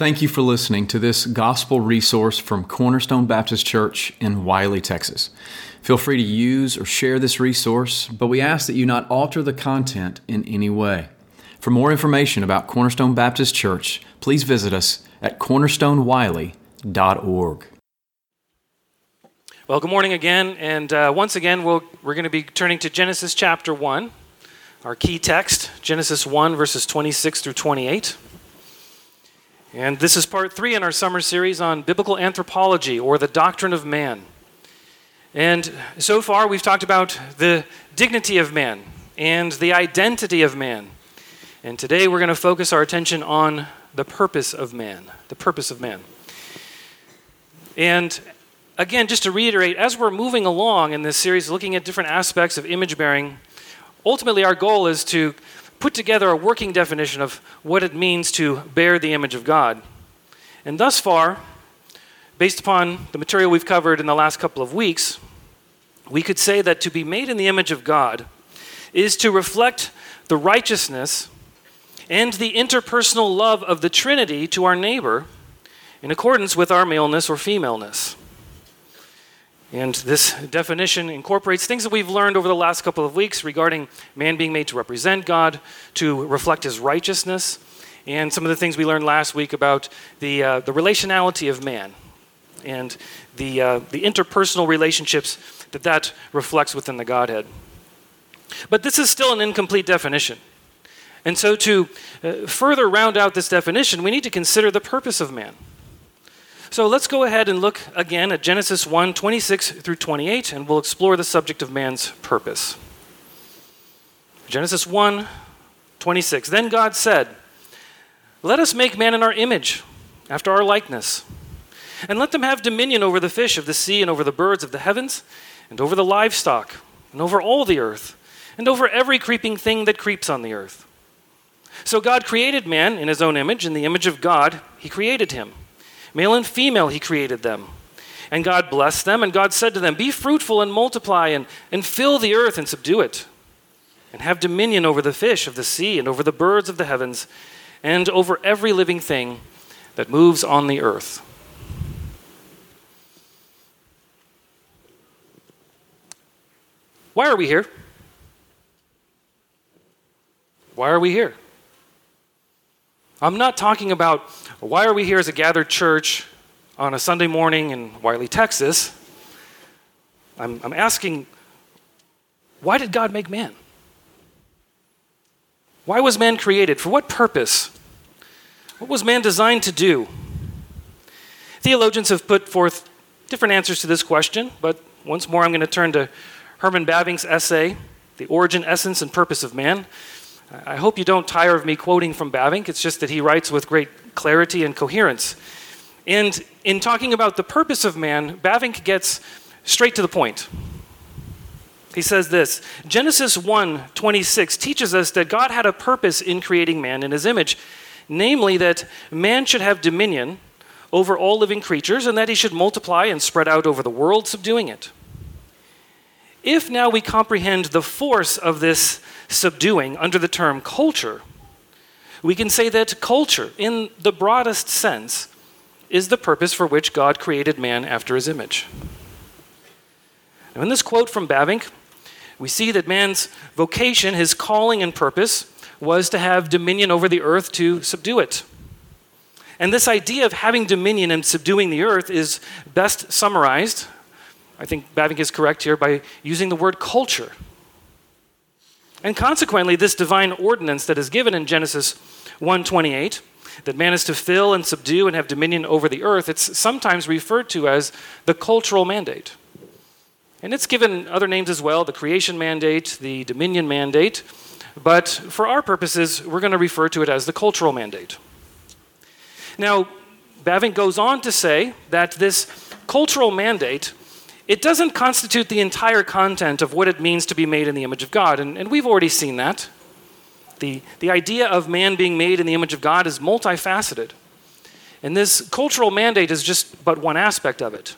Thank you for listening to this gospel resource from Cornerstone Baptist Church in Wylie, Texas. Feel free to use or share this resource, but we ask that you not alter the content in any way. For more information about Cornerstone Baptist Church, please visit us at cornerstonewylie.org. Well, good morning again, and uh, once again, we we are going to be turning to Genesis chapter 1, our key text, Genesis 1, verses 26 through 28. And this is part three in our summer series on biblical anthropology or the doctrine of man. And so far, we've talked about the dignity of man and the identity of man. And today, we're going to focus our attention on the purpose of man. The purpose of man. And again, just to reiterate, as we're moving along in this series, looking at different aspects of image bearing, ultimately, our goal is to put together a working definition of what it means to bear the image of God. And thus far, based upon the material we've covered in the last couple of weeks, we could say that to be made in the image of God is to reflect the righteousness and the interpersonal love of the Trinity to our neighbor in accordance with our maleness or femaleness. And this definition incorporates things that we've learned over the last couple of weeks regarding man being made to represent God, to reflect his righteousness, and some of the things we learned last week about the, uh, the relationality of man and the, uh, the interpersonal relationships that that reflects within the Godhead. But this is still an incomplete definition. And so, to uh, further round out this definition, we need to consider the purpose of man. So let's go ahead and look again at Genesis 1 26 through 28, and we'll explore the subject of man's purpose. Genesis 1 26. Then God said, Let us make man in our image, after our likeness, and let them have dominion over the fish of the sea, and over the birds of the heavens, and over the livestock, and over all the earth, and over every creeping thing that creeps on the earth. So God created man in his own image, in the image of God, he created him. Male and female, he created them. And God blessed them, and God said to them, Be fruitful and multiply, and, and fill the earth and subdue it, and have dominion over the fish of the sea, and over the birds of the heavens, and over every living thing that moves on the earth. Why are we here? Why are we here? I'm not talking about why are we here as a gathered church on a Sunday morning in Wylie, Texas. I'm, I'm asking, why did God make man? Why was man created? For what purpose? What was man designed to do? Theologians have put forth different answers to this question, but once more I'm going to turn to Herman Bavinck's essay, The Origin, Essence, and Purpose of Man. I hope you don't tire of me quoting from Bavinck. It's just that he writes with great clarity and coherence. And in talking about the purpose of man, Bavinck gets straight to the point. He says this Genesis 1 26 teaches us that God had a purpose in creating man in his image, namely that man should have dominion over all living creatures and that he should multiply and spread out over the world, subduing it. If now we comprehend the force of this subduing under the term culture, we can say that culture, in the broadest sense, is the purpose for which God created man after his image. Now, in this quote from Bavinck, we see that man's vocation, his calling and purpose, was to have dominion over the earth to subdue it. And this idea of having dominion and subduing the earth is best summarized, I think Bavinck is correct here, by using the word culture. And consequently, this divine ordinance that is given in Genesis 1:28, that man is to fill and subdue and have dominion over the earth, it's sometimes referred to as the cultural mandate. And it's given other names as well, the creation mandate, the dominion mandate, but for our purposes, we're going to refer to it as the cultural mandate. Now, Bavinck goes on to say that this cultural mandate it doesn't constitute the entire content of what it means to be made in the image of God. And, and we've already seen that. The, the idea of man being made in the image of God is multifaceted. And this cultural mandate is just but one aspect of it.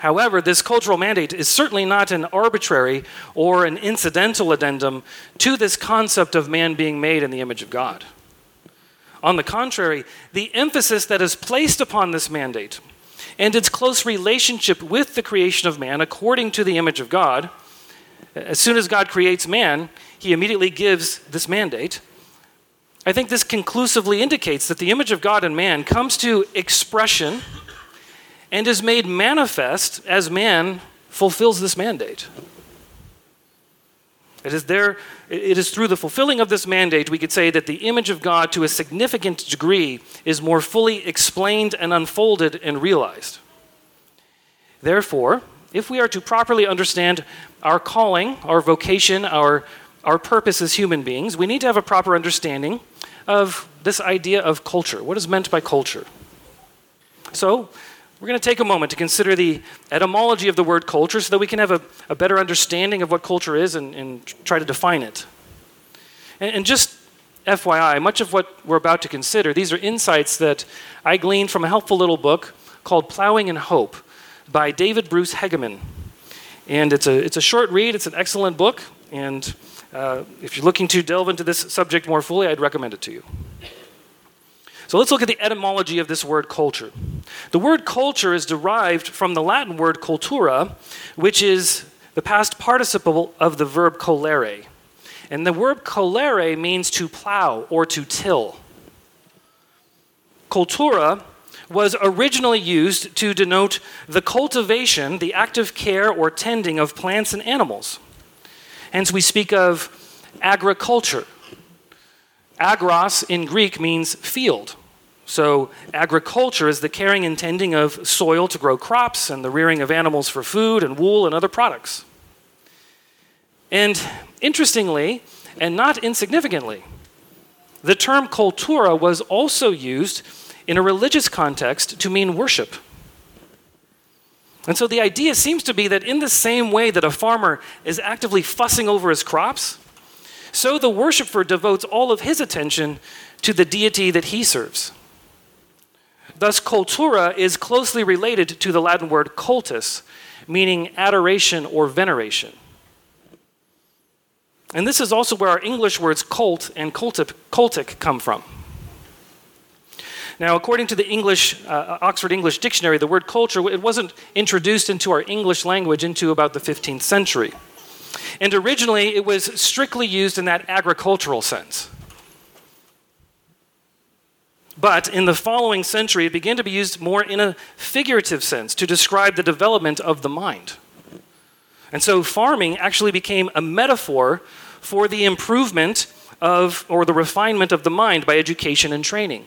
However, this cultural mandate is certainly not an arbitrary or an incidental addendum to this concept of man being made in the image of God. On the contrary, the emphasis that is placed upon this mandate and its close relationship with the creation of man according to the image of God, as soon as God creates man, he immediately gives this mandate. I think this conclusively indicates that the image of God in man comes to expression and is made manifest as man fulfills this mandate. It is there, it is through the fulfilling of this mandate we could say that the image of God to a significant degree is more fully explained and unfolded and realized. Therefore, if we are to properly understand our calling, our vocation, our, our purpose as human beings, we need to have a proper understanding of this idea of culture. What is meant by culture? So, we're going to take a moment to consider the etymology of the word culture so that we can have a, a better understanding of what culture is and, and try to define it. And, and, just FYI, much of what we're about to consider, these are insights that I gleaned from a helpful little book called Plowing in Hope by David Bruce Hegeman. And it's a, it's a short read, it's an excellent book, and uh, if you're looking to delve into this subject more fully, I'd recommend it to you. So let's look at the etymology of this word culture. The word culture is derived from the Latin word cultura, which is the past participle of the verb colere. And the verb colere means to plow or to till. Cultura was originally used to denote the cultivation, the active care or tending of plants and animals. Hence, we speak of agriculture. Agros in Greek means field. So, agriculture is the caring and tending of soil to grow crops and the rearing of animals for food and wool and other products. And interestingly, and not insignificantly, the term cultura was also used in a religious context to mean worship. And so the idea seems to be that in the same way that a farmer is actively fussing over his crops, so the worshiper devotes all of his attention to the deity that he serves. Thus, cultura is closely related to the Latin word cultus, meaning adoration or veneration. And this is also where our English words cult and cultic, cultic come from. Now, according to the English, uh, Oxford English Dictionary, the word culture, it wasn't introduced into our English language into about the 15th century. And originally, it was strictly used in that agricultural sense. But in the following century, it began to be used more in a figurative sense to describe the development of the mind. And so farming actually became a metaphor for the improvement of, or the refinement of the mind by education and training.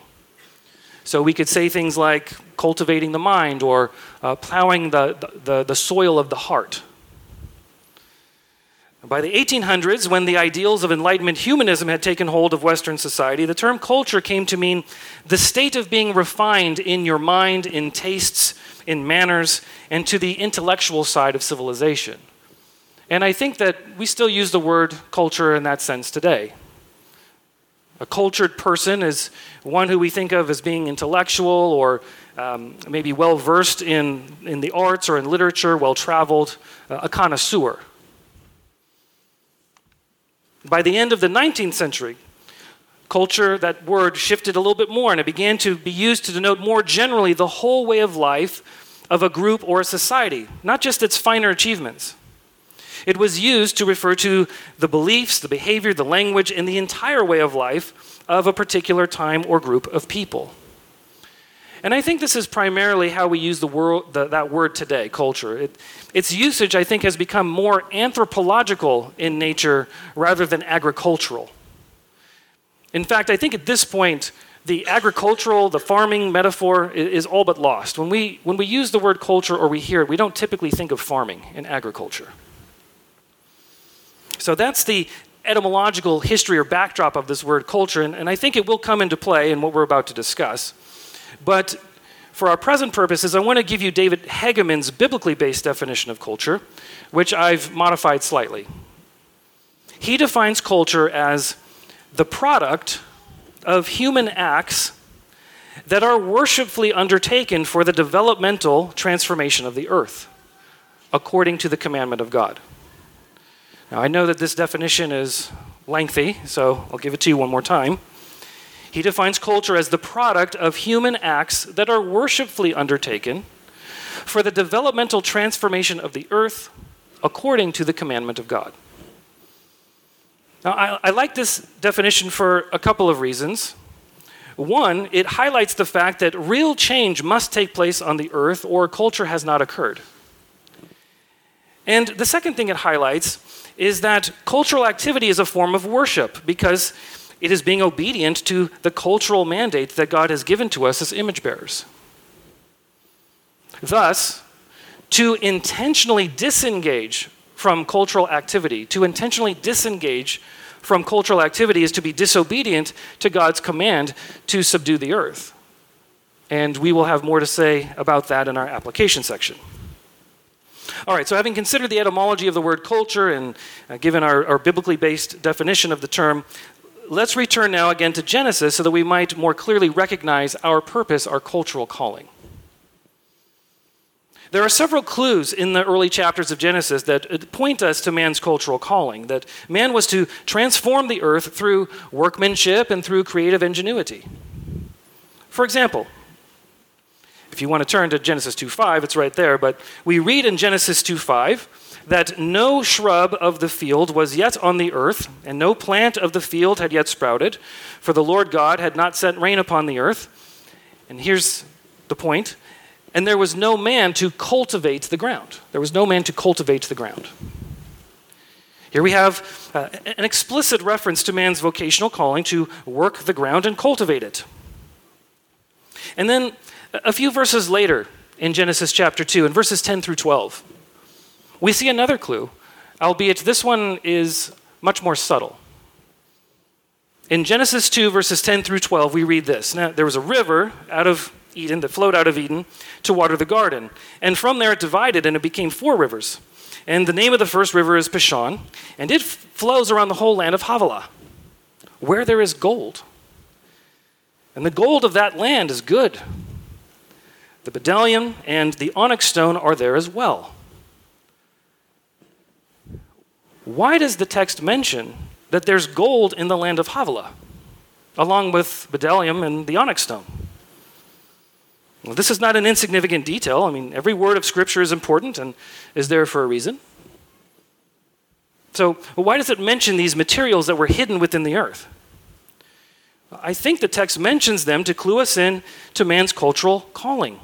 So we could say things like cultivating the mind or uh, plowing the, the, the soil of the heart. By the 1800s, when the ideals of Enlightenment humanism had taken hold of Western society, the term culture came to mean the state of being refined in your mind, in tastes, in manners, and to the intellectual side of civilization. And I think that we still use the word culture in that sense today. A cultured person is one who we think of as being intellectual or um, maybe well versed in, in the arts or in literature, well traveled, uh, a connoisseur. By the end of the 19th century, culture, that word shifted a little bit more and it began to be used to denote more generally the whole way of life of a group or a society, not just its finer achievements. It was used to refer to the beliefs, the behavior, the language, and the entire way of life of a particular time or group of people. And I think this is primarily how we use the word, the, that word today, culture. It, its usage, I think, has become more anthropological in nature rather than agricultural. In fact, I think at this point, the agricultural, the farming metaphor is, is all but lost. When we, when we use the word culture or we hear it, we don't typically think of farming and agriculture. So that's the etymological history or backdrop of this word culture, and, and I think it will come into play in what we're about to discuss. But for our present purposes, I want to give you David Hegeman's biblically based definition of culture, which I've modified slightly. He defines culture as the product of human acts that are worshipfully undertaken for the developmental transformation of the earth, according to the commandment of God. Now, I know that this definition is lengthy, so I'll give it to you one more time. He defines culture as the product of human acts that are worshipfully undertaken for the developmental transformation of the earth according to the commandment of God. Now, I, I like this definition for a couple of reasons. One, it highlights the fact that real change must take place on the earth or culture has not occurred. And the second thing it highlights is that cultural activity is a form of worship because it is being obedient to the cultural mandate that God has given to us as image bearers. Thus, to intentionally disengage from cultural activity, to intentionally disengage from cultural activity is to be disobedient to God's command to subdue the earth. And we will have more to say about that in our application section. All right, so having considered the etymology of the word culture and uh, given our, our biblically based definition of the term, let's return now again to Genesis so that we might more clearly recognize our purpose, our cultural calling. There are several clues in the early chapters of Genesis that uh, point us to man's cultural calling, that man was to transform the earth through workmanship and through creative ingenuity. For example, if you want to turn to Genesis 2:5, it's right there, but we read in Genesis 2:5 that no shrub of the field was yet on the earth, and no plant of the field had yet sprouted, for the Lord God had not sent rain upon the earth. And here's the point and there was no man to cultivate the ground. There was no man to cultivate the ground. Here we have uh, an explicit reference to man's vocational calling to work the ground and cultivate it. And then a few verses later in Genesis chapter 2, in verses 10 through 12, we see another clue, albeit this one is much more subtle. In Genesis 2, verses 10 through 12, we read this. Now, there was a river out of Eden, that flowed out of Eden, to water the garden. And from there it divided, and it became four rivers. And the name of the first river is Pishon, and it f- flows around the whole land of Havilah, where there is gold. And the gold of that land is good. The bdellium and the onyx stone are there as well. Why does the text mention that there's gold in the land of Havilah, along with bdellium and the onyx stone? Well, this is not an insignificant detail. I mean, every word of Scripture is important and is there for a reason. So, why does it mention these materials that were hidden within the earth? I think the text mentions them to clue us in to man's cultural calling.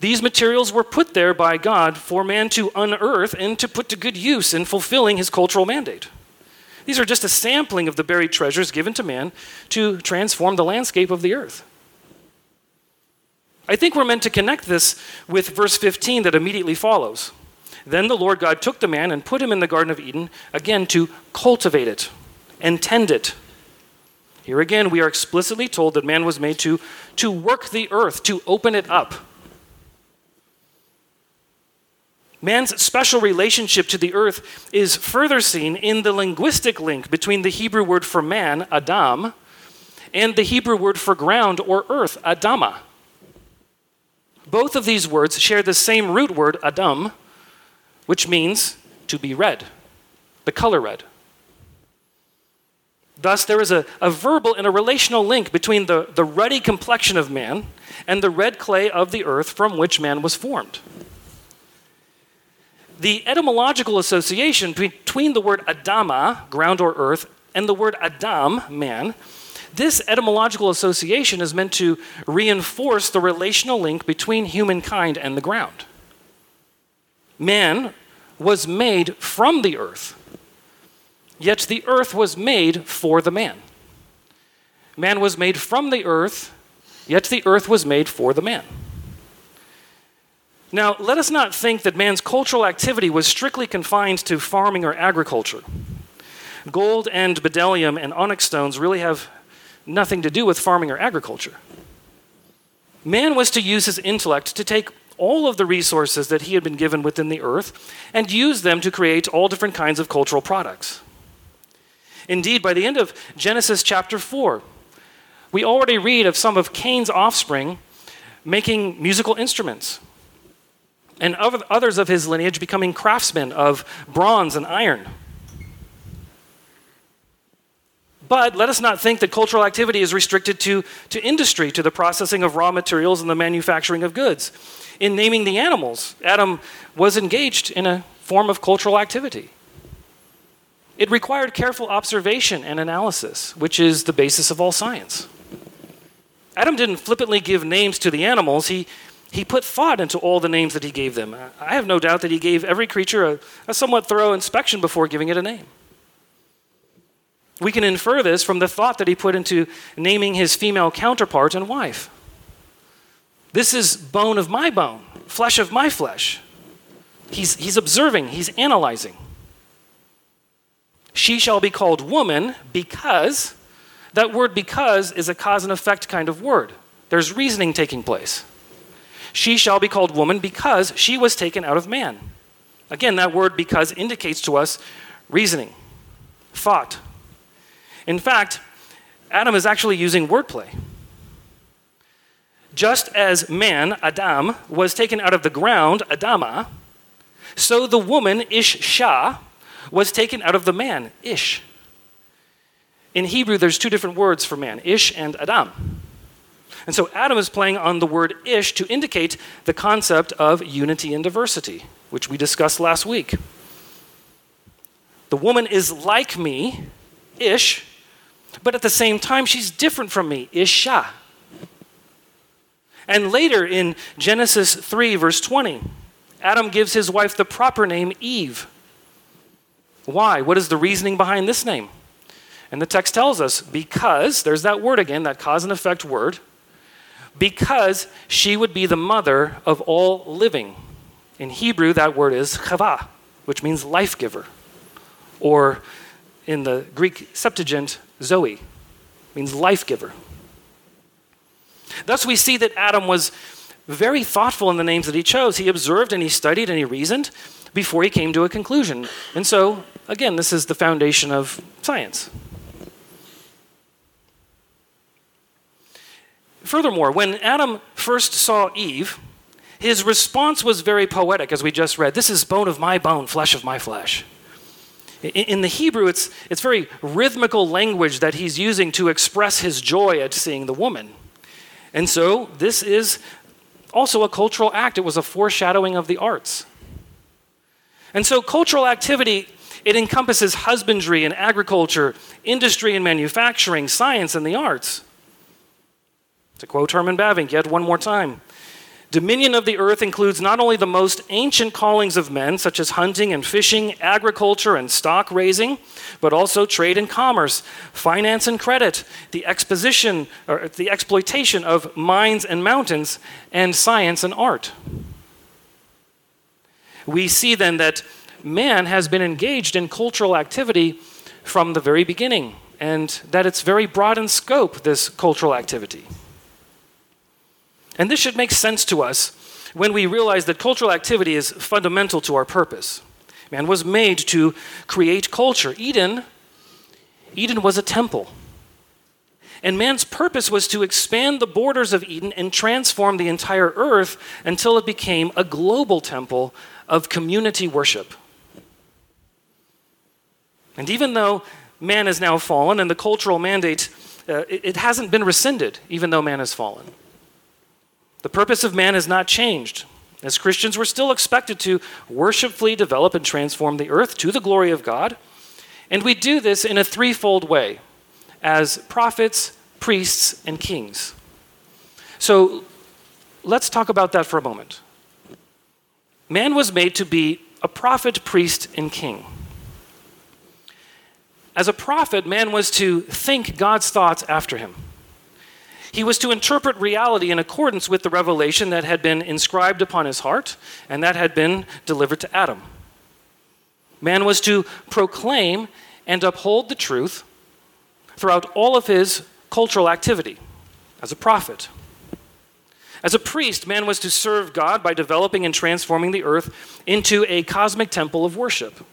These materials were put there by God for man to unearth and to put to good use in fulfilling his cultural mandate. These are just a sampling of the buried treasures given to man to transform the landscape of the earth. I think we're meant to connect this with verse 15 that immediately follows. Then the Lord God took the man and put him in the Garden of Eden, again to cultivate it and tend it. Here again, we are explicitly told that man was made to, to work the earth, to open it up. Man's special relationship to the earth is further seen in the linguistic link between the Hebrew word for man, Adam, and the Hebrew word for ground or earth, Adama. Both of these words share the same root word, Adam, which means to be red, the color red. Thus, there is a, a verbal and a relational link between the, the ruddy complexion of man and the red clay of the earth from which man was formed. The etymological association between the word Adama, ground or earth, and the word Adam, man, this etymological association is meant to reinforce the relational link between humankind and the ground. Man was made from the earth, yet the earth was made for the man. Man was made from the earth, yet the earth was made for the man. Now, let us not think that man's cultural activity was strictly confined to farming or agriculture. Gold and bdellium and onyx stones really have nothing to do with farming or agriculture. Man was to use his intellect to take all of the resources that he had been given within the earth and use them to create all different kinds of cultural products. Indeed, by the end of Genesis chapter 4, we already read of some of Cain's offspring making musical instruments, and others of his lineage becoming craftsmen of bronze and iron. But let us not think that cultural activity is restricted to, to industry, to the processing of raw materials and the manufacturing of goods. In naming the animals, Adam was engaged in a form of cultural activity. It required careful observation and analysis, which is the basis of all science. Adam didn't flippantly give names to the animals, he, he put thought into all the names that he gave them. I have no doubt that he gave every creature a, a somewhat thorough inspection before giving it a name. We can infer this from the thought that he put into naming his female counterpart and wife. This is bone of my bone, flesh of my flesh. He's, he's observing, he's analyzing. She shall be called woman because, that word because is a cause and effect kind of word. There's reasoning taking place. She shall be called woman because she was taken out of man. Again, that word because indicates to us reasoning, thought, in fact, Adam is actually using wordplay. Just as man, Adam, was taken out of the ground, Adama, so the woman, Isha, was taken out of the man, Ish. In Hebrew, there's two different words for man, Ish and Adam. And so Adam is playing on the word Ish to indicate the concept of unity and diversity, which we discussed last week. The woman is like me, Ish, but at the same time, she's different from me, Isha. And later in Genesis 3, verse 20, Adam gives his wife the proper name Eve. Why? What is the reasoning behind this name? And the text tells us because, there's that word again, that cause and effect word, because she would be the mother of all living. In Hebrew, that word is chava, which means life giver. Or in the Greek Septuagint, Zoe means life giver. Thus, we see that Adam was very thoughtful in the names that he chose. He observed and he studied and he reasoned before he came to a conclusion. And so, again, this is the foundation of science. Furthermore, when Adam first saw Eve, his response was very poetic, as we just read. This is bone of my bone, flesh of my flesh. In the Hebrew, it's, it's very rhythmical language that he's using to express his joy at seeing the woman. And so, this is also a cultural act. It was a foreshadowing of the arts. And so, cultural activity, it encompasses husbandry and agriculture, industry and manufacturing, science and the arts. To quote Herman Bavinck yet one more time Dominion of the earth includes not only the most ancient callings of men, such as hunting and fishing, agriculture and stock raising, but also trade and commerce, finance and credit, the exposition or the exploitation of mines and mountains, and science and art. We see then that man has been engaged in cultural activity from the very beginning, and that it's very broad in scope, this cultural activity. And this should make sense to us when we realize that cultural activity is fundamental to our purpose. Man was made to create culture. Eden, Eden was a temple. And man's purpose was to expand the borders of Eden and transform the entire earth until it became a global temple of community worship. And even though man has now fallen and the cultural mandate, uh, it, it hasn't been rescinded, even though man has fallen. The purpose of man has not changed. As Christians, we're still expected to worshipfully develop and transform the earth to the glory of God. And we do this in a threefold way as prophets, priests, and kings. So let's talk about that for a moment. Man was made to be a prophet, priest, and king. As a prophet, man was to think God's thoughts after him. He was to interpret reality in accordance with the revelation that had been inscribed upon his heart and that had been delivered to Adam. Man was to proclaim and uphold the truth throughout all of his cultural activity as a prophet. As a priest, man was to serve God by developing and transforming the earth into a cosmic temple of worship.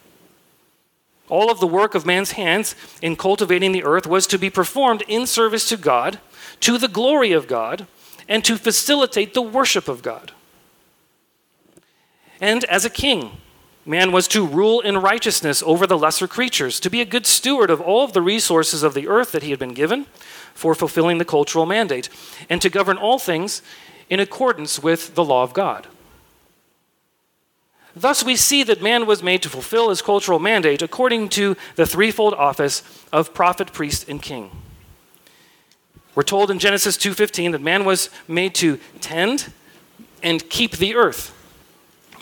All of the work of man's hands in cultivating the earth was to be performed in service to God to the glory of God and to facilitate the worship of God. And as a king, Man was to rule in righteousness over the lesser creatures, to be a good steward of all of the resources of the earth that he had been given for fulfilling the cultural mandate, and to govern all things in accordance with the law of God. Thus, we see that man was made to fulfill his cultural mandate according to the threefold office of prophet, priest, and king. We're told in Genesis 2:15 that man was made to tend and keep the earth.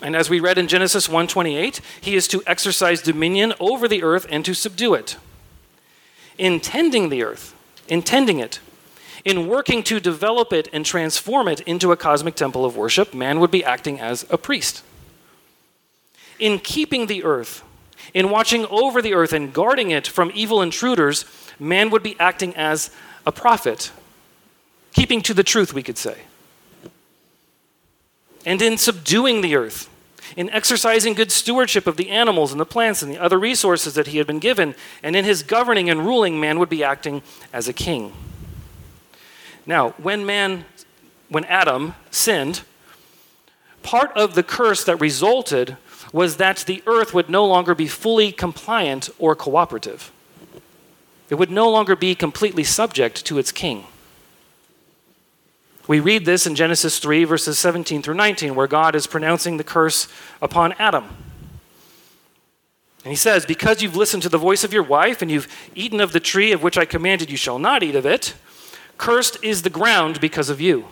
And as we read in Genesis 1:28, he is to exercise dominion over the earth and to subdue it. In tending the earth, in tending it, in working to develop it and transform it into a cosmic temple of worship, man would be acting as a priest. In keeping the earth, in watching over the earth and guarding it from evil intruders, man would be acting as a prophet, keeping to the truth, we could say. And in subduing the earth, in exercising good stewardship of the animals and the plants and the other resources that he had been given, and in his governing and ruling, man would be acting as a king. Now, when man, when Adam sinned, part of the curse that resulted was that the earth would no longer be fully compliant or cooperative. It would no longer be completely subject to its king. We read this in Genesis 3, verses 17 through 19, where God is pronouncing the curse upon Adam. And he says, Because you've listened to the voice of your wife, and you've eaten of the tree of which I commanded you shall not eat of it, cursed is the ground because of you.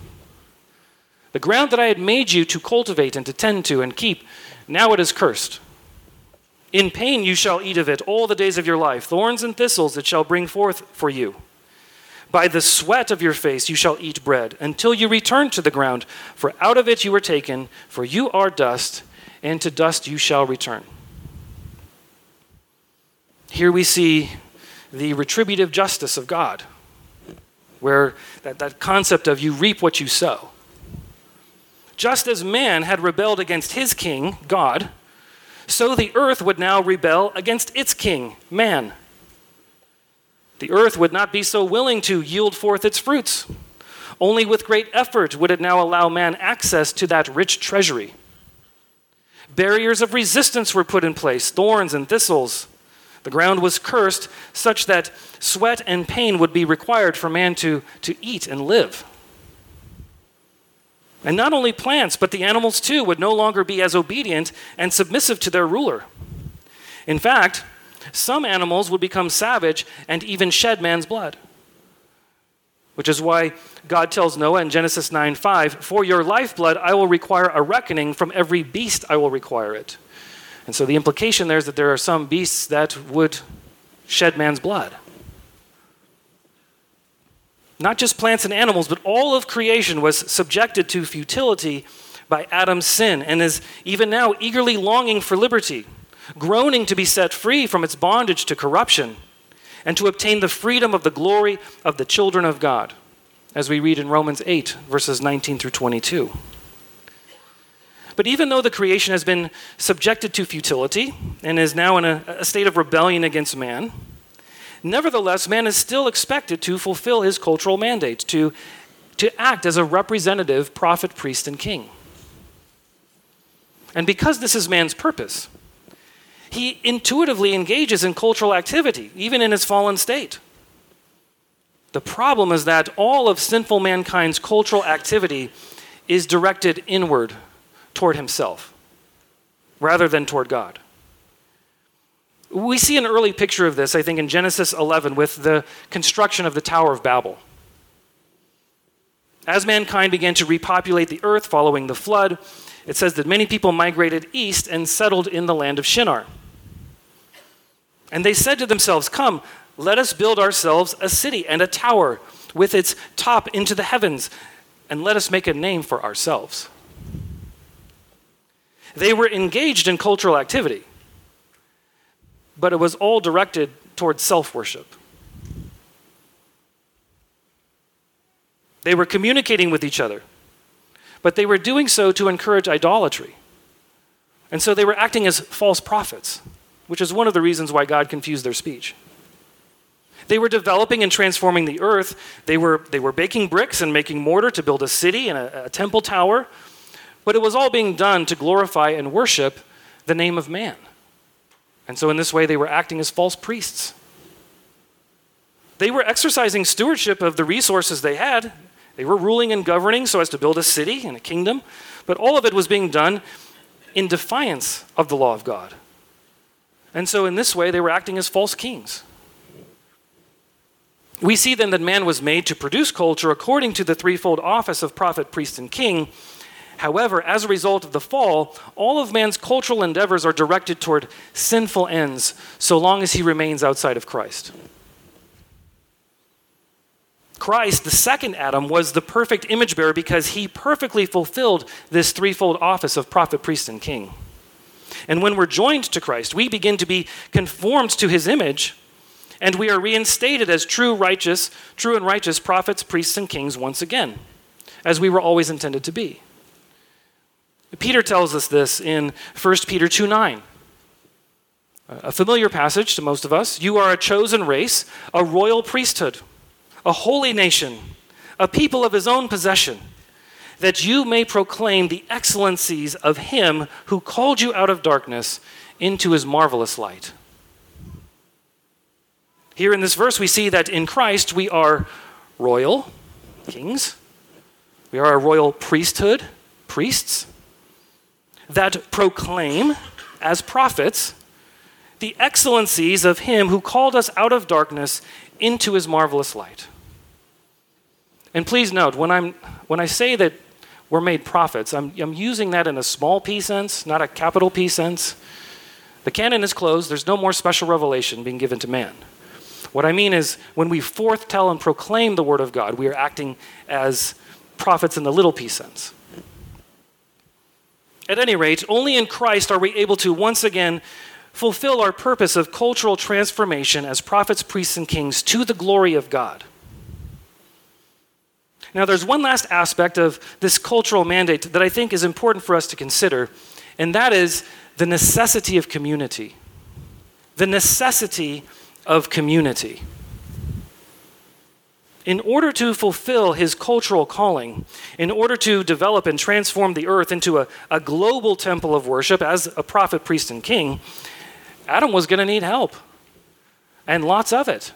The ground that I had made you to cultivate and to tend to and keep, now it is cursed. In pain you shall eat of it all the days of your life. Thorns and thistles it shall bring forth for you. By the sweat of your face you shall eat bread, until you return to the ground, for out of it you were taken, for you are dust, and to dust you shall return. Here we see the retributive justice of God, where that, that concept of you reap what you sow. Just as man had rebelled against his king, God, so the earth would now rebel against its king, man. The earth would not be so willing to yield forth its fruits. Only with great effort would it now allow man access to that rich treasury. Barriers of resistance were put in place, thorns and thistles. The ground was cursed such that sweat and pain would be required for man to, to eat and live. And not only plants, but the animals too would no longer be as obedient and submissive to their ruler. In fact, some animals would become savage and even shed man's blood. Which is why God tells Noah in Genesis 9 5, For your lifeblood I will require a reckoning, from every beast I will require it. And so the implication there is that there are some beasts that would shed man's blood. Not just plants and animals, but all of creation was subjected to futility by Adam's sin and is even now eagerly longing for liberty groaning to be set free from its bondage to corruption, and to obtain the freedom of the glory of the children of God, as we read in Romans 8, verses 19 through 22. But even though the creation has been subjected to futility and is now in a, a state of rebellion against man, nevertheless, man is still expected to fulfill his cultural mandate, to, to act as a representative prophet, priest, and king. And because this is man's purpose, he intuitively engages in cultural activity, even in his fallen state. The problem is that all of sinful mankind's cultural activity is directed inward toward himself rather than toward God. We see an early picture of this, I think, in Genesis 11 with the construction of the Tower of Babel. As mankind began to repopulate the earth following the flood, it says that many people migrated east and settled in the land of Shinar. And they said to themselves, Come, let us build ourselves a city and a tower with its top into the heavens, and let us make a name for ourselves. They were engaged in cultural activity, but it was all directed towards self worship. They were communicating with each other, but they were doing so to encourage idolatry. And so they were acting as false prophets which is one of the reasons why God confused their speech. They were developing and transforming the earth. They were, they were baking bricks and making mortar to build a city and a, a temple tower. But it was all being done to glorify and worship the name of man. And so, in this way, they were acting as false priests. They were exercising stewardship of the resources they had. They were ruling and governing so as to build a city and a kingdom, but all of it was being done in defiance of the law of God. And so, in this way, they were acting as false kings. We see then that man was made to produce culture according to the threefold office of prophet, priest, and king. However, as a result of the fall, all of man's cultural endeavors are directed toward sinful ends so long as he remains outside of Christ. Christ, the second Adam, was the perfect image bearer because he perfectly fulfilled this threefold office of prophet, priest, and king. And when we're joined to Christ, we begin to be conformed to his image, and we are reinstated as true righteous, true and righteous prophets, priests, and kings once again, as we were always intended to be. Peter tells us this in 1 Peter 2 9. A familiar passage to most of us. You are a chosen race, a royal priesthood, a holy nation, a people of his own possession that you may proclaim the excellencies of him who called you out of darkness into his marvelous light. Here in this verse, we see that in Christ we are royal kings, we are a royal priesthood, priests, that proclaim as prophets the excellencies of him who called us out of darkness into his marvelous light. And please note, when, I'm, when I say that we're made prophets. I'm, I'm using that in a small p sense, not a capital P sense. The canon is closed, there's no more special revelation being given to man. What I mean is, when we forth tell and proclaim the word of God, we are acting as prophets in the little p sense. At any rate, only in Christ are we able to once again fulfill our purpose of cultural transformation as prophets, priests, and kings to the glory of God. Now, there's one last aspect of this cultural mandate that I think is important for us to consider, and that is the necessity of community. The necessity of community. In order to fulfill his cultural calling, in order to develop and transform the earth into a, a global temple of worship as a prophet, priest, and king, Adam was going to need help, and lots of it.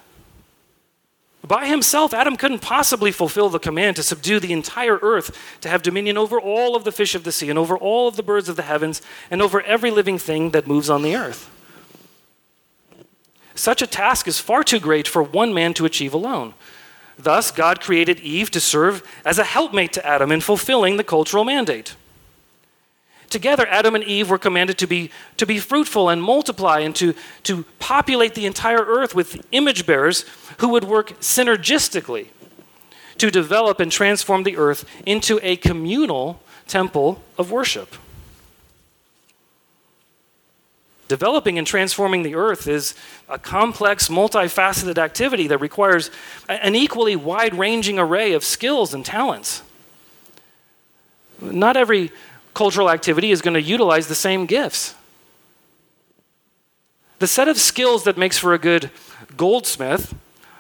By himself, Adam couldn't possibly fulfill the command to subdue the entire earth, to have dominion over all of the fish of the sea, and over all of the birds of the heavens, and over every living thing that moves on the earth. Such a task is far too great for one man to achieve alone. Thus, God created Eve to serve as a helpmate to Adam in fulfilling the cultural mandate. Together, Adam and Eve were commanded to be, to be fruitful and multiply and to, to populate the entire earth with image bearers who would work synergistically to develop and transform the earth into a communal temple of worship. Developing and transforming the earth is a complex, multifaceted activity that requires an equally wide ranging array of skills and talents. Not every cultural activity is going to utilize the same gifts. The set of skills that makes for a good goldsmith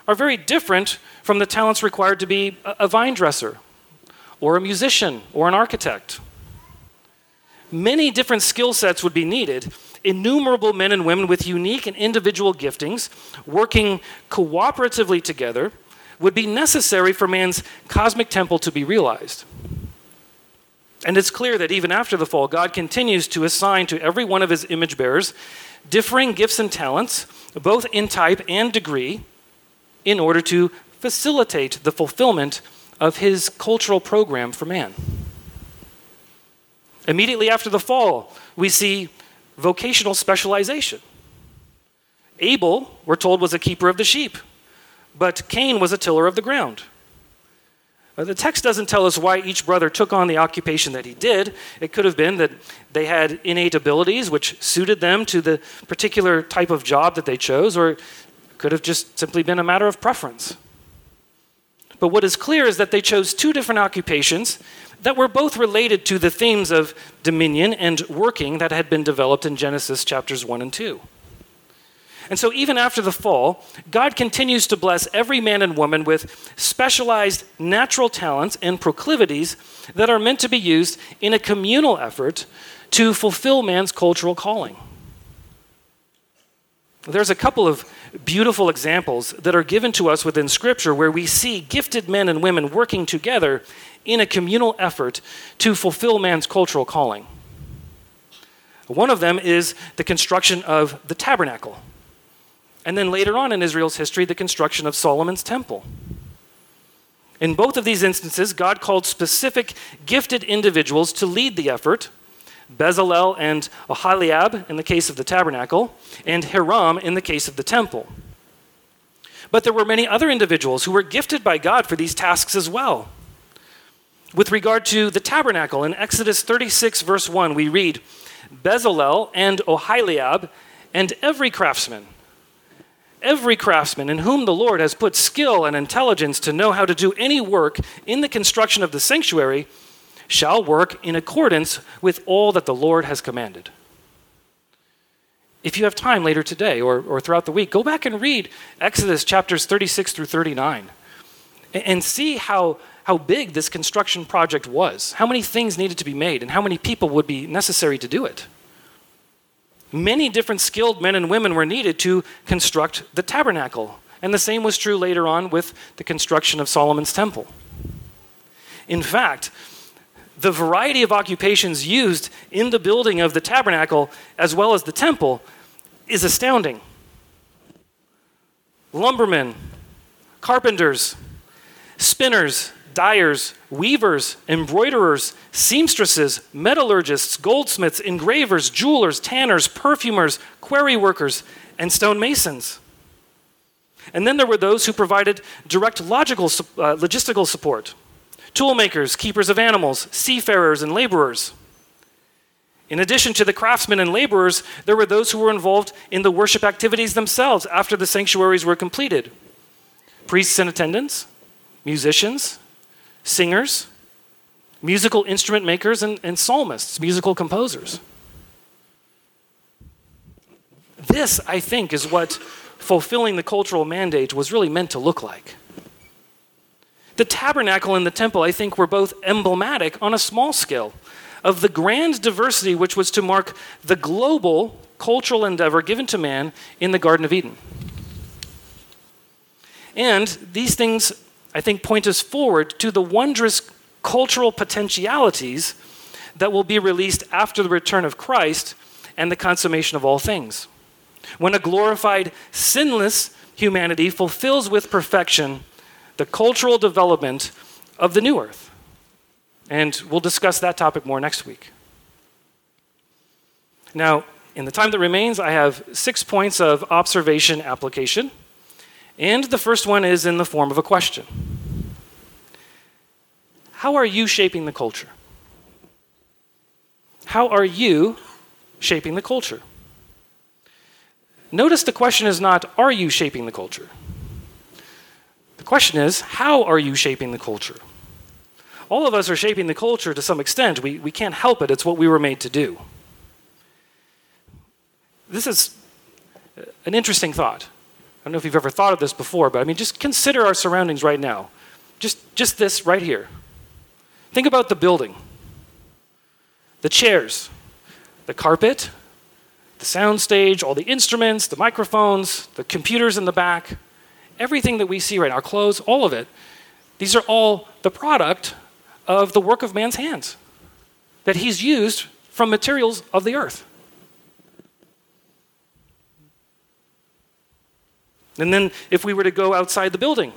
are very different from the talents required to be a vine dresser or a musician or an architect. Many different skill sets would be needed. Innumerable men and women with unique and individual giftings working cooperatively together would be necessary for man's cosmic temple to be realized. And it's clear that even after the fall, God continues to assign to every one of his image bearers differing gifts and talents, both in type and degree, in order to facilitate the fulfillment of his cultural program for man. Immediately after the fall, we see vocational specialization. Abel, we're told, was a keeper of the sheep, but Cain was a tiller of the ground. Uh, the text doesn't tell us why each brother took on the occupation that he did. It could have been that they had innate abilities which suited them to the particular type of job that they chose, or it could have just simply been a matter of preference. But what is clear is that they chose two different occupations that were both related to the themes of dominion and working that had been developed in Genesis chapters 1 and 2. And so, even after the fall, God continues to bless every man and woman with specialized natural talents and proclivities that are meant to be used in a communal effort to fulfill man's cultural calling. There's a couple of beautiful examples that are given to us within Scripture where we see gifted men and women working together in a communal effort to fulfill man's cultural calling. One of them is the construction of the tabernacle. And then later on in Israel's history, the construction of Solomon's temple. In both of these instances, God called specific gifted individuals to lead the effort Bezalel and Oholiab in the case of the tabernacle, and Hiram in the case of the temple. But there were many other individuals who were gifted by God for these tasks as well. With regard to the tabernacle, in Exodus 36, verse 1, we read Bezalel and Oholiab and every craftsman every craftsman in whom the Lord has put skill and intelligence to know how to do any work in the construction of the sanctuary shall work in accordance with all that the Lord has commanded. If you have time later today or, or throughout the week, go back and read Exodus chapters 36 through 39 and, and see how, how big this construction project was, how many things needed to be made, and how many people would be necessary to do it many different skilled men and women were needed to construct the tabernacle. And the same was true later on with the construction of Solomon's temple. In fact, the variety of occupations used in the building of the tabernacle as well as the temple is astounding. Lumbermen, carpenters, spinners, dyers, weavers, embroiderers, seamstresses, metallurgists, goldsmiths, engravers, jewelers, tanners, perfumers, quarry workers, and stonemasons. And then there were those who provided direct logical, uh, logistical support toolmakers, keepers of animals, seafarers, and laborers. In addition to the craftsmen and laborers, there were those who were involved in the worship activities themselves after the sanctuaries were completed priests in attendance, musicians, singers, musical instrument makers, and, and psalmists, musical composers. This, I think, is what fulfilling the cultural mandate was really meant to look like. The tabernacle and the temple, I think, were both emblematic on a small scale of the grand diversity which was to mark the global cultural endeavor given to man in the Garden of Eden. And these things I think, point us forward to the wondrous cultural potentialities that will be released after the return of Christ and the consummation of all things. When a glorified, sinless humanity fulfills with perfection the cultural development of the new earth. And we'll discuss that topic more next week. Now, in the time that remains, I have six points of observation application. And the first one is in the form of a question How are you shaping the culture? How are you shaping the culture? Notice the question is not, Are you shaping the culture? Question is, How are you shaping the culture? All of us are shaping the culture to some extent. We, we can't help it, it's what we were made to do. This is an interesting thought. I don't know if you've ever thought of this before, but I mean, just consider our surroundings right now. Just, just this right here. Think about the building, the chairs, the carpet, the sound stage, all the instruments, the microphones, the computers in the back, everything that we see right now, our clothes, all of it. These are all the product of the work of man's hands that he's used from materials of the earth. And then if we were to go outside the building,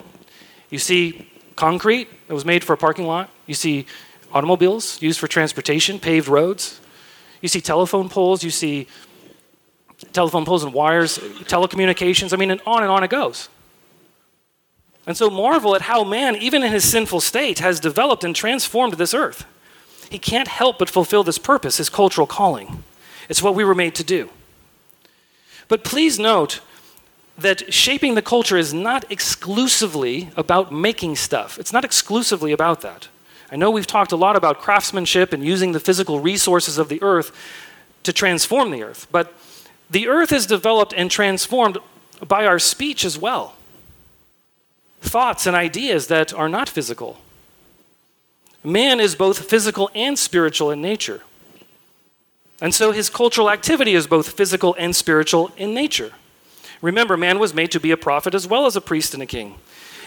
you see concrete that was made for a parking lot. You see automobiles used for transportation, paved roads. You see telephone poles. You see telephone poles and wires, telecommunications. I mean, and on and on it goes. And so marvel at how man, even in his sinful state, has developed and transformed this earth. He can't help but fulfill this purpose, his cultural calling. It's what we were made to do. But please note that shaping the culture is not exclusively about making stuff. It's not exclusively about that. I know we've talked a lot about craftsmanship and using the physical resources of the earth to transform the earth, but The earth is developed and transformed by our speech as well. Thoughts and ideas that are not physical. Man is both physical and spiritual in nature. And so his cultural activity is both physical and spiritual in nature. Remember, man was made to be a prophet as well as a priest and a king.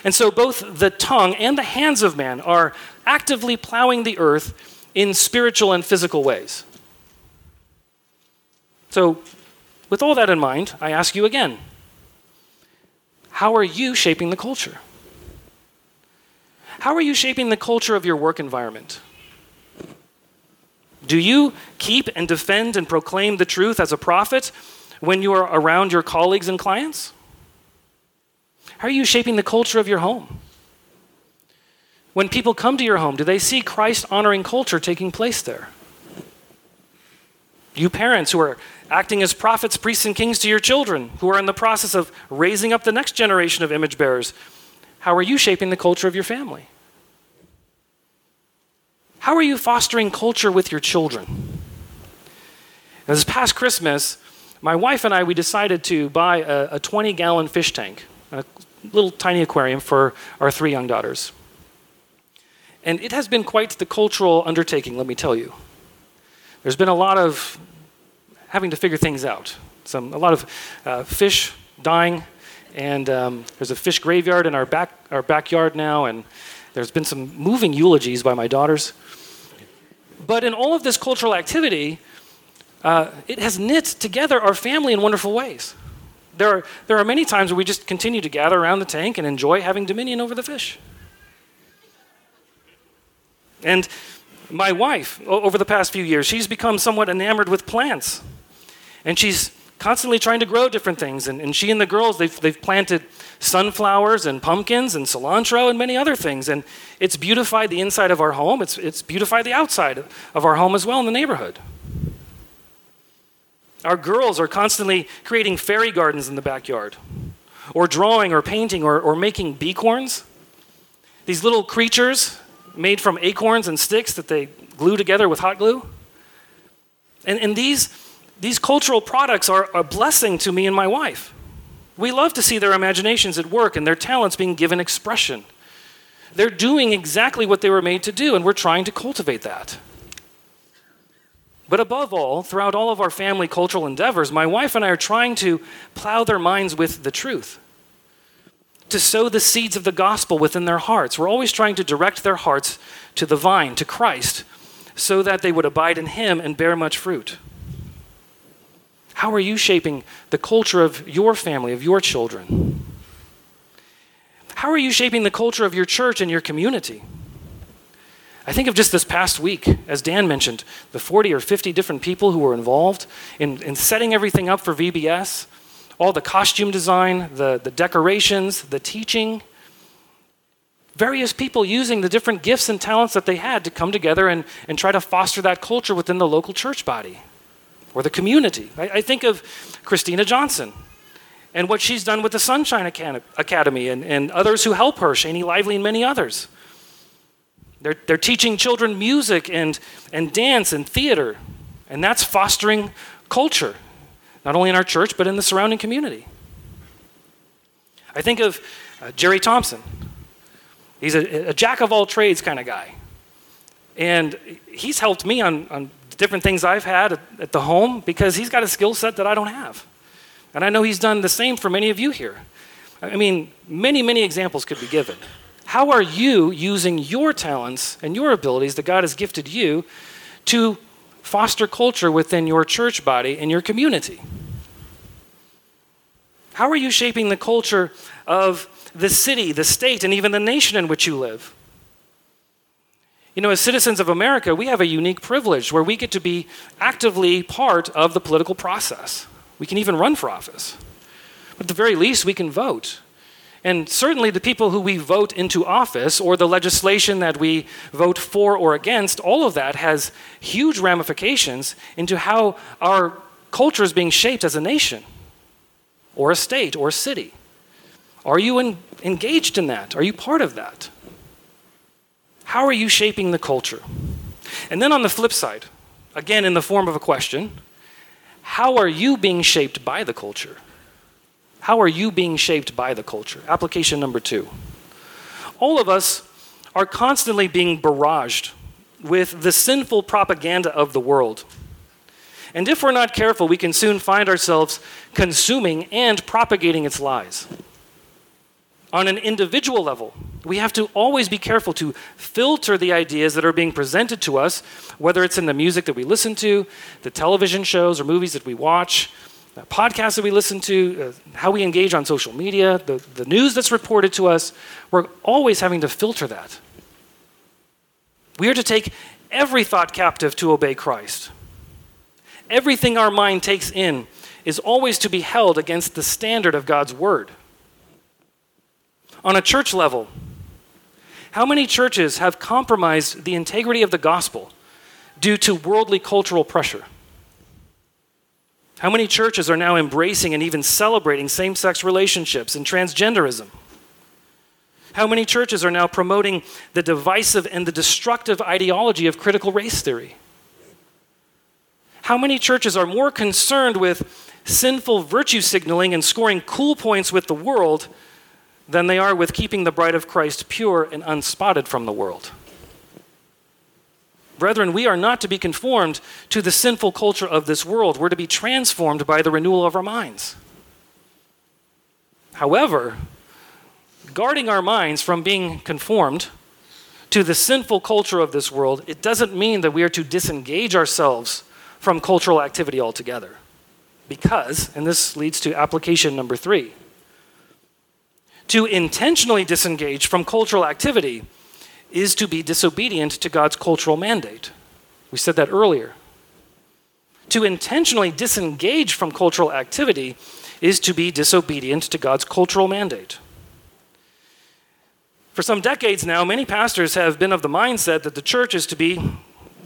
And so both the tongue and the hands of man are actively plowing the earth in spiritual and physical ways. So, with all that in mind, I ask you again how are you shaping the culture? How are you shaping the culture of your work environment? Do you keep and defend and proclaim the truth as a prophet when you are around your colleagues and clients? How are you shaping the culture of your home? When people come to your home, do they see Christ honoring culture taking place there? You parents who are acting as prophets, priests, and kings to your children, who are in the process of raising up the next generation of image bearers, how are you shaping the culture of your family? How are you fostering culture with your children? This past Christmas, my wife and I, we decided to buy a, a 20 gallon fish tank, a little tiny aquarium for our three young daughters. And it has been quite the cultural undertaking, let me tell you. There's been a lot of having to figure things out. Some, a lot of uh, fish dying, and um, there's a fish graveyard in our, back, our backyard now, and there's been some moving eulogies by my daughters. But in all of this cultural activity, uh, it has knit together our family in wonderful ways. There are, there are many times where we just continue to gather around the tank and enjoy having dominion over the fish. And my wife, over the past few years, she's become somewhat enamored with plants. And she's constantly trying to grow different things. And, and she and the girls, they've, they've planted sunflowers and pumpkins and cilantro and many other things. And it's beautified the inside of our home, it's, it's beautified the outside of our home as well in the neighborhood. Our girls are constantly creating fairy gardens in the backyard, or drawing or painting or, or making beacorns. These little creatures made from acorns and sticks that they glue together with hot glue. And, and these these cultural products are a blessing to me and my wife. We love to see their imaginations at work and their talents being given expression. They're doing exactly what they were made to do, and we're trying to cultivate that. But above all, throughout all of our family cultural endeavors, my wife and I are trying to plow their minds with the truth, to sow the seeds of the gospel within their hearts. We're always trying to direct their hearts to the vine, to Christ, so that they would abide in Him and bear much fruit. How are you shaping the culture of your family, of your children? How are you shaping the culture of your church and your community? I think of just this past week, as Dan mentioned, the 40 or 50 different people who were involved in, in setting everything up for VBS, all the costume design, the, the decorations, the teaching. Various people using the different gifts and talents that they had to come together and, and try to foster that culture within the local church body or the community. I, I think of Christina Johnson and what she's done with the Sunshine Academy and, and others who help her, Shani Lively and many others. They're, they're teaching children music and, and dance and theater, and that's fostering culture, not only in our church, but in the surrounding community. I think of uh, Jerry Thompson. He's a, a jack of all trades kind of guy. And he's helped me on, on different things I've had at, at the home because he's got a skill set that I don't have. And I know he's done the same for many of you here. I mean, many, many examples could be given. How are you using your talents and your abilities that God has gifted you to foster culture within your church body and your community? How are you shaping the culture of the city, the state, and even the nation in which you live? You know, as citizens of America, we have a unique privilege where we get to be actively part of the political process. We can even run for office. But at the very least, we can vote. And certainly, the people who we vote into office or the legislation that we vote for or against, all of that has huge ramifications into how our culture is being shaped as a nation or a state or a city. Are you in, engaged in that? Are you part of that? How are you shaping the culture? And then on the flip side, again in the form of a question, how are you being shaped by the culture? How are you being shaped by the culture? Application number two. All of us are constantly being barraged with the sinful propaganda of the world. And if we're not careful, we can soon find ourselves consuming and propagating its lies. On an individual level, we have to always be careful to filter the ideas that are being presented to us, whether it's in the music that we listen to, the television shows or movies that we watch, podcasts that we listen to, uh, how we engage on social media, the, the news that's reported to us. We're always having to filter that. We are to take every thought captive to obey Christ. Everything our mind takes in is always to be held against the standard of God's word. On a church level, how many churches have compromised the integrity of the gospel due to worldly cultural pressure? How many churches are now embracing and even celebrating same sex relationships and transgenderism? How many churches are now promoting the divisive and the destructive ideology of critical race theory? How many churches are more concerned with sinful virtue signaling and scoring cool points with the world than they are with keeping the bride of Christ pure and unspotted from the world? Brethren, we are not to be conformed to the sinful culture of this world. We're to be transformed by the renewal of our minds. However, guarding our minds from being conformed to the sinful culture of this world, it doesn't mean that we are to disengage ourselves from cultural activity altogether. Because, and this leads to application number three, to intentionally disengage from cultural activity is to be disobedient to God's cultural mandate. We said that earlier. To intentionally disengage from cultural activity is to be disobedient to God's cultural mandate. For some decades now, many pastors have been of the mindset that the church is to be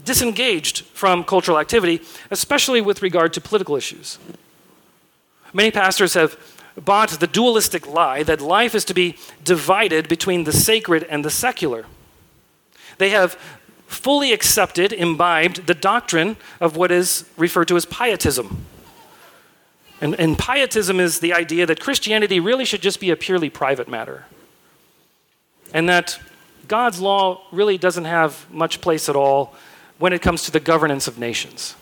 disengaged from cultural activity, especially with regard to political issues. Many pastors have bought the dualistic lie that life is to be divided between the sacred and the secular. They have fully accepted, imbibed the doctrine of what is referred to as pietism. And, and pietism is the idea that Christianity really should just be a purely private matter and that God's law really doesn't have much place at all when it comes to the governance of nations.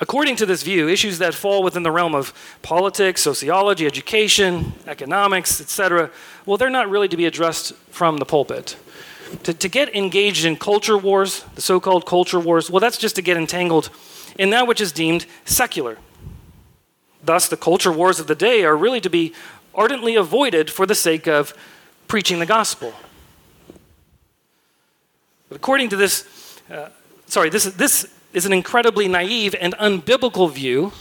According to this view, issues that fall within the realm of politics, sociology, education, economics, etc., well, they're not really to be addressed from the pulpit. To, to get engaged in culture wars, the so called culture wars, well, that's just to get entangled in that which is deemed secular. Thus, the culture wars of the day are really to be ardently avoided for the sake of preaching the gospel. But according to this, uh, sorry, this, this is an incredibly naive and unbiblical view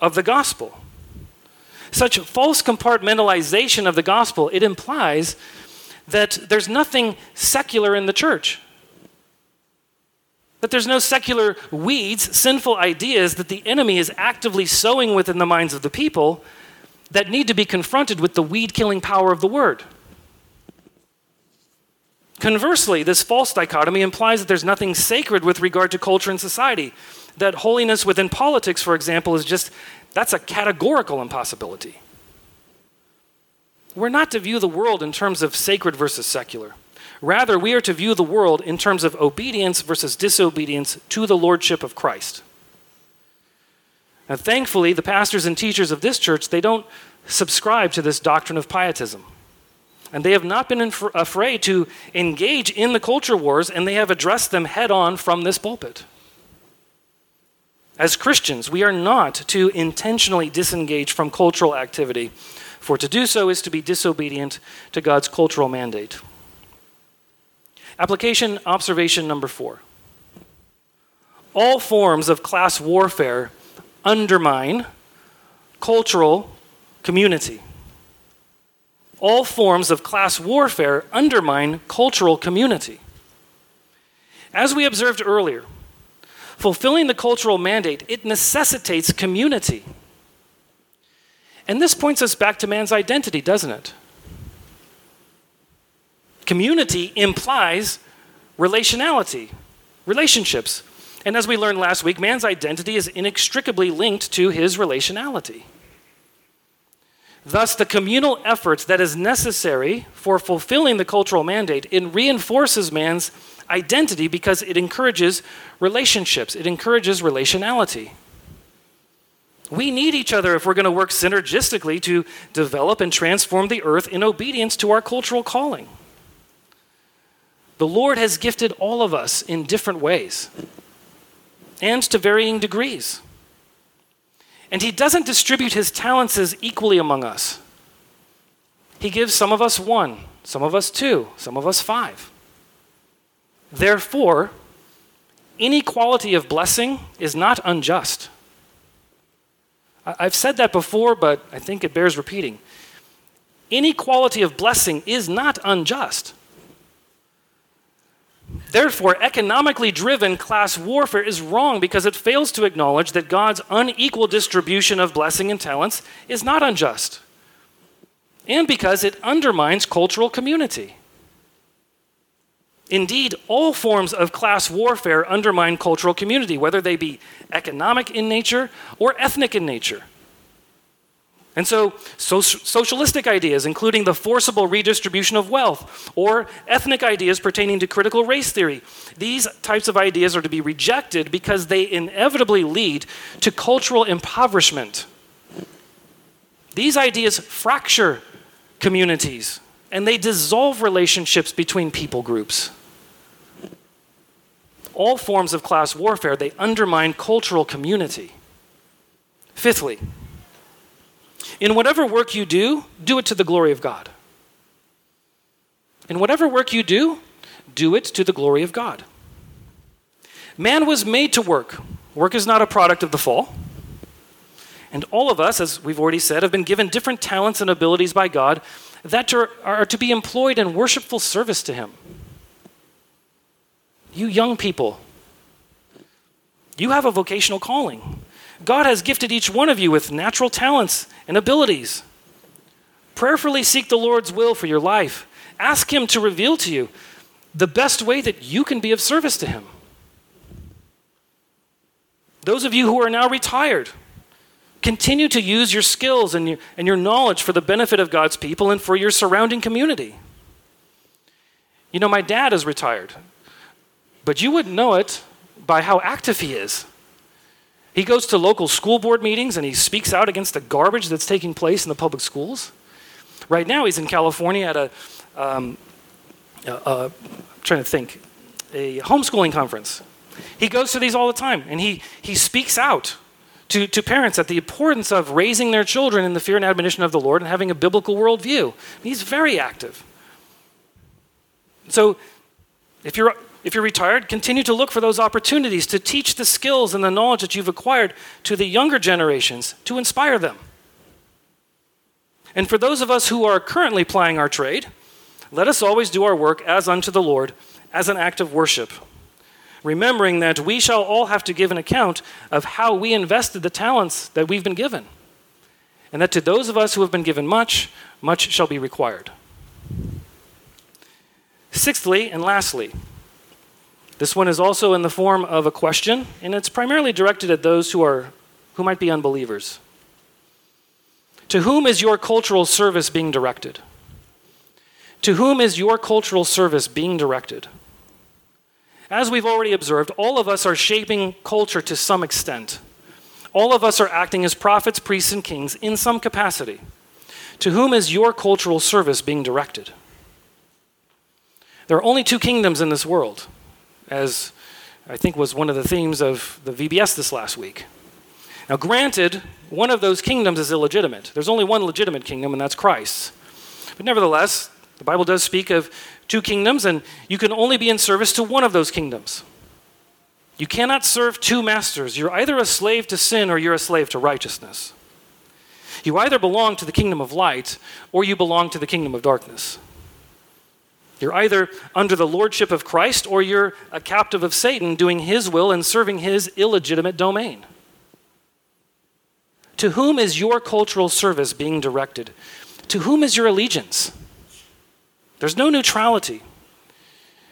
of the gospel. Such false compartmentalization of the gospel, it implies that there's nothing secular in the church. That there's no secular weeds, sinful ideas that the enemy is actively sowing within the minds of the people that need to be confronted with the weed killing power of the word. Conversely, this false dichotomy implies that there's nothing sacred with regard to culture and society. That holiness within politics, for example, is just, that's a categorical impossibility. We're not to view the world in terms of sacred versus secular. Rather, we are to view the world in terms of obedience versus disobedience to the lordship of Christ. Now, thankfully, the pastors and teachers of this church, they don't subscribe to this doctrine of pietism. And they have not been inf- afraid to engage in the culture wars, and they have addressed them head on from this pulpit. As Christians, we are not to intentionally disengage from cultural activity, for to do so is to be disobedient to God's cultural mandate. Application observation number four. All forms of class warfare undermine cultural community all forms of class warfare undermine cultural community. As we observed earlier, fulfilling the cultural mandate, it necessitates community. And this points us back to man's identity, doesn't it? Community implies relationality, relationships. And as we learned last week, man's identity is inextricably linked to his relationality. Thus, the communal effort that is necessary for fulfilling the cultural mandate it reinforces man's identity because it encourages relationships, it encourages relationality. We need each other if we're going to work synergistically to develop and transform the earth in obedience to our cultural calling. The Lord has gifted all of us in different ways and to varying degrees. And He doesn't distribute His talents as equally among us. He gives some of us one, some of us two, some of us five. Therefore, inequality of blessing is not unjust. I've said that before, but I think it bears repeating. Inequality of blessing is not unjust. Therefore, economically driven class warfare is wrong because it fails to acknowledge that God's unequal distribution of blessing and talents is not unjust, and because it undermines cultural community. Indeed, all forms of class warfare undermine cultural community, whether they be economic in nature or ethnic in nature. And so, so, socialistic ideas, including the forcible redistribution of wealth, or ethnic ideas pertaining to critical race theory, these types of ideas are to be rejected because they inevitably lead to cultural impoverishment. These ideas fracture communities and they dissolve relationships between people groups all forms of class warfare, they undermine cultural community. Fifthly, in whatever work you do, do it to the glory of God. In whatever work you do, do it to the glory of God. Man was made to work. Work is not a product of the fall. And all of us, as we've already said, have been given different talents and abilities by God that are, to be employed in worshipful service to Him. You young people, you have a vocational calling. God has gifted each one of you with natural talents and abilities. Prayerfully seek the Lord's will for your life. Ask Him to reveal to you the best way that you can be of service to Him. Those of you who are now retired, continue to use your skills and your, and your knowledge for the benefit of God's people and for your surrounding community. You know, my dad is retired. But you wouldn't know it by how active he is. He goes to local school board meetings and he speaks out against the garbage that's taking place in the public schools. Right now, he's in California at a, um, uh, I'm trying to think, a homeschooling conference. He goes to these all the time and he, he speaks out to, to parents at the importance of raising their children in the fear and admonition of the Lord and having a biblical worldview. He's very active. So, if you're if you're retired, continue to look for those opportunities to teach the skills and the knowledge that you've acquired to the younger generations to inspire them. And for those of us who are currently plying our trade, let us always do our work as unto the Lord, as an act of worship, remembering that we shall all have to give an account of how we invested the talents that we've been given. And that to those of us who have been given much, much shall be required. Sixthly and lastly, this one is also in the form of a question, and it's primarily directed at those who are who might be unbelievers. To whom is your cultural service being directed? To whom is your cultural service being directed? As we've already observed, all of us are shaping culture to some extent. All of us are acting as prophets, priests, and kings in some capacity. To whom is your cultural service being directed? There are only two kingdoms in this world as I think was one of the themes of the VBS this last week. Now, granted, one of those kingdoms is illegitimate. There's only one legitimate kingdom, and that's Christ. But nevertheless, the Bible does speak of two kingdoms, and you can only be in service to one of those kingdoms. You cannot serve two masters. You're either a slave to sin or you're a slave to righteousness. You either belong to the kingdom of light or you belong to the kingdom of darkness. You're either under the lordship of Christ or you're a captive of Satan doing his will and serving his illegitimate domain. To whom is your cultural service being directed? To whom is your allegiance? There's no neutrality.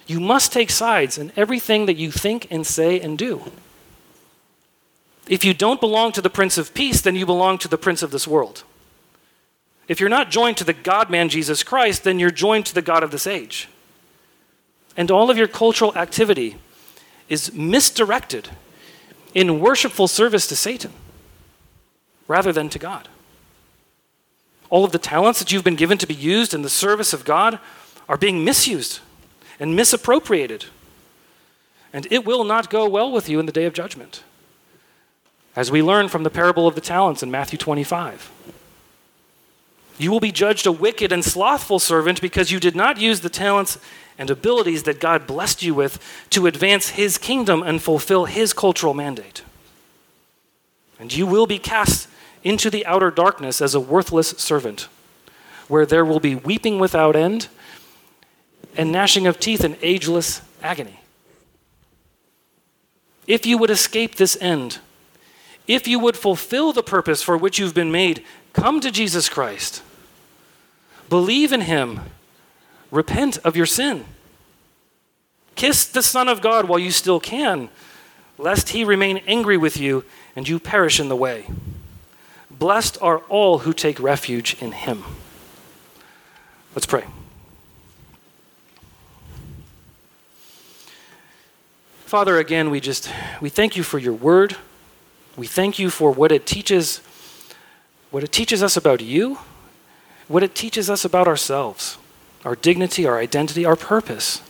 You must take sides in everything that you think and say and do. If you don't belong to the Prince of Peace, then you belong to the Prince of this world. If you're not joined to the God man Jesus Christ, then you're joined to the God of this age. And all of your cultural activity is misdirected in worshipful service to Satan rather than to God. All of the talents that you've been given to be used in the service of God are being misused and misappropriated. And it will not go well with you in the day of judgment. As we learn from the parable of the talents in Matthew 25. You will be judged a wicked and slothful servant because you did not use the talents and abilities that God blessed you with to advance His kingdom and fulfill His cultural mandate. And you will be cast into the outer darkness as a worthless servant, where there will be weeping without end and gnashing of teeth and ageless agony. If you would escape this end, if you would fulfill the purpose for which you've been made, come to Jesus Christ. Believe in him. Repent of your sin. Kiss the Son of God while you still can, lest he remain angry with you and you perish in the way. Blessed are all who take refuge in him. Let's pray. Father, again, we just we thank you for your word. We thank you for what it teaches, what it teaches us about you, what it teaches us about ourselves, our dignity, our identity, our purpose.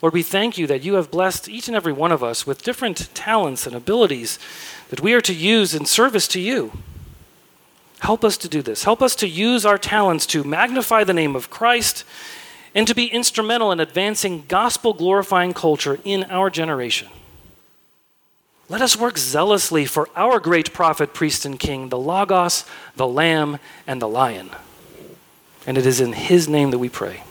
Lord, we thank you that you have blessed each and every one of us with different talents and abilities that we are to use in service to you. Help us to do this. Help us to use our talents to magnify the name of Christ and to be instrumental in advancing gospel glorifying culture in our generation. Let us work zealously for our great prophet, priest, and king, the Logos, the Lamb, and the Lion. And it is in his name that we pray.